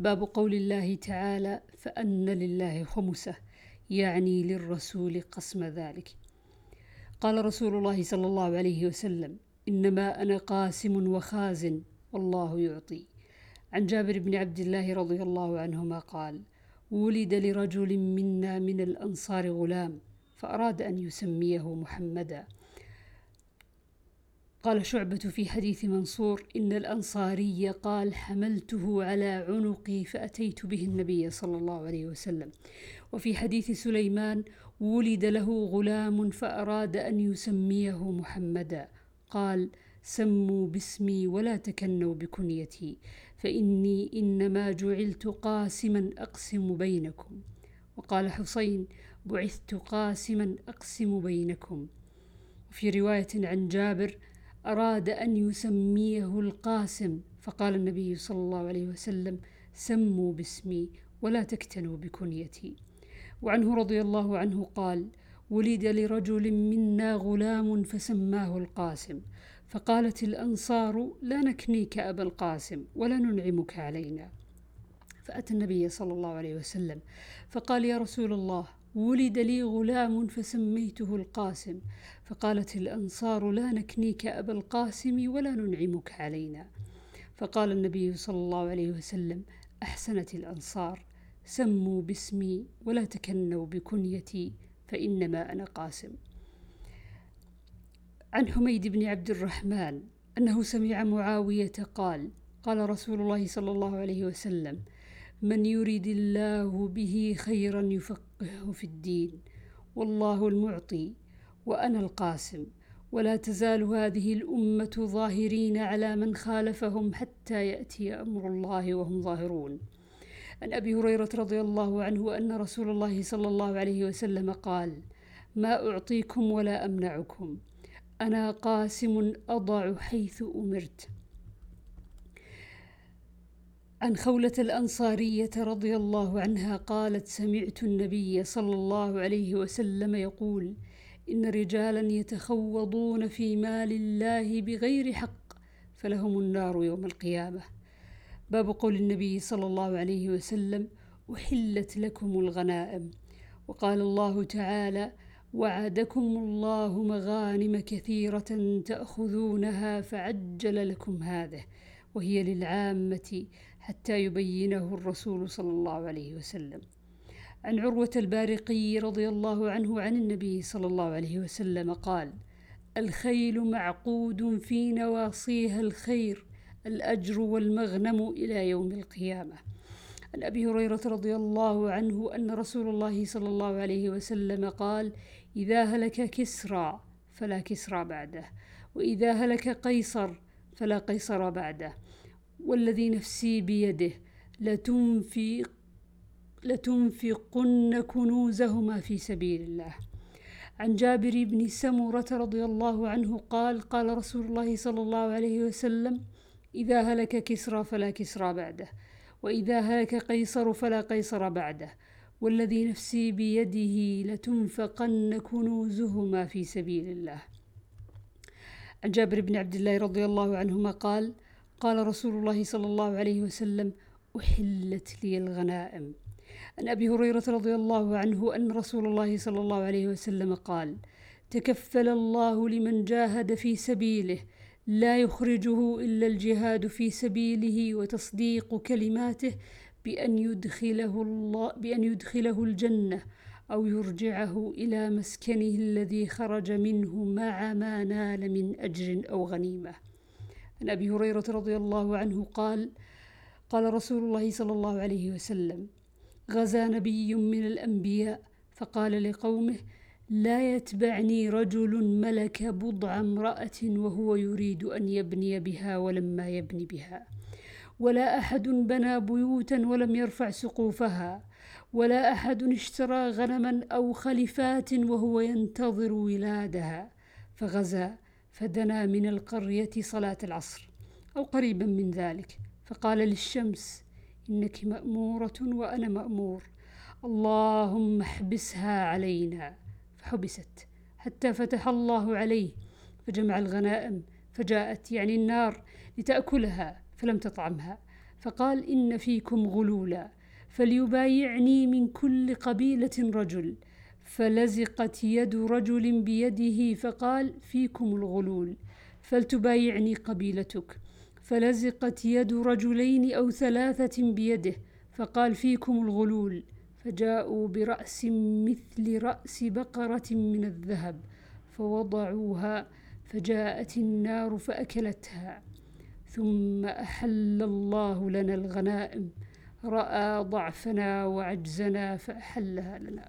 باب قول الله تعالى فأن لله خمسة يعني للرسول قسم ذلك. قال رسول الله صلى الله عليه وسلم إنما أنا قاسم وخازن والله يعطي. عن جابر بن عبد الله رضي الله عنهما قال ولد لرجل منا من الأنصار غلام فأراد أن يسميه محمدا. قال شعبة في حديث منصور إن الأنصاري قال حملته على عنقي فأتيت به النبي صلى الله عليه وسلم. وفي حديث سليمان ولد له غلام فأراد أن يسميه محمدا. قال سموا باسمي ولا تكنوا بكنيتي فإني إنما جعلت قاسما أقسم بينكم. وقال حسين بعثت قاسما أقسم بينكم. وفي رواية عن جابر أراد أن يسميه القاسم. فقال النبي صلى الله عليه وسلم سموا باسمي ولا تكتنوا بكنيتي. وعنه رضي الله عنه قال ولد لرجل منا غلام فسماه القاسم. فقالت الأنصار لا نكنيك أبا القاسم ولا ننعمك علينا. فأتى النبي صلى الله عليه وسلم فقال يا رسول الله ولد لي غلام فسميته القاسم. فقالت الأنصار لا نكنيك أبا القاسم ولا ننعمك علينا. فقال النبي صلى الله عليه وسلم أحسنت الأنصار سموا باسمي ولا تكنوا بكنيتي فإنما أنا قاسم. عن حميد بن عبد الرحمن أنه سمع معاوية قال قال رسول الله صلى الله عليه وسلم من يريد الله به خيرا يفقهه في الدين والله المعطي وأنا القاسم. ولا تزال هذه الأمة ظاهرين على من خالفهم حتى يأتي أمر الله وهم ظاهرون. عن أبي هريرة رضي الله عنه أن رسول الله صلى الله عليه وسلم قال ما أعطيكم ولا أمنعكم. أنا قاسم أضع حيث أمرت. عن خولة الأنصارية رضي الله عنها قالت سمعت النبي صلى الله عليه وسلم يقول إن رجالا يتخوضون في مال الله بغير حق فلهم النار يوم القيامة. باب قول النبي صلى الله عليه وسلم أحلت لكم الغنائم. وقال الله تعالى وعدكم الله مغانم كثيرة تأخذونها فعجل لكم هذه. وهي للعامة حتى يبينه الرسول صلى الله عليه وسلم. عن عروة البارقي رضي الله عنه عن النبي صلى الله عليه وسلم قال الخيل معقود في نواصيها الخير الأجر والمغنم إلى يوم القيامة عن أبي هريرة رضي الله عنه أن رسول الله صلى الله عليه وسلم قال إذا هلك كسرى فلا كسرى بعده وإذا هلك قيصر فلا قيصر بعده والذي نفسي بيده لتنفق لتنفقن كنوزهما في سبيل الله. عن جابر بن سمرة رضي الله عنه قال قال رسول الله صلى الله عليه وسلم إذا هلك كسرى فلا كسرى بعده وإذا هلك قيصر فلا قيصر بعده والذي نفسي بيده لتنفقن كنوزهما في سبيل الله. عن جابر بن عبد الله رضي الله عنهما قال قال رسول الله صلى الله عليه وسلم أحلت لي الغنائم. عن أبي هريرة رضي الله عنه أن رسول الله صلى الله عليه وسلم قال تكفل الله لمن جاهد في سبيله لا يخرجه إلا الجهاد في سبيله وتصديق كلماته بأن يدخله الله بأن يدخله الجنة. أو يرجعه إلى مسكنه الذي خرج منه مع ما نال من أجر أو غنيمة. عن أبي هريرة رضي الله عنه قال: قال رسول الله صلى الله عليه وسلم: غزا نبي من الأنبياء فقال لقومه: لا يتبعني رجل ملك بضع امرأة وهو يريد أن يبني بها ولما يبني بها. ولا أحد بنى بيوتا ولم يرفع سقوفها ولا أحد اشترى غنما أو خلفات وهو ينتظر ولادها. فغزا فدنا من القرية صلاة العصر أو قريبا من ذلك. فقال للشمس إنك مأمورة وأنا مأمور. اللهم احبسها علينا. فحبست حتى فتح الله عليه. فجمع الغنائم فجاءت يعني النار لتأكلها فلم تطعمها. فقال إن فيكم غلولا. فليبايعني من كل قبيلة رجل. فلزقت يد رجل بيده فقال فيكم الغلول فلتبايعني قبيلتك. فلزقت يد رجلين أو ثلاثة بيده فقال فيكم الغلول. فجاءوا برأس مثل رأس بقرة من الذهب فوضعوها فجاءت النار فأكلتها. ثم أحل الله لنا الغنائم رأى ضعفنا وعجزنا فأحلها لنا.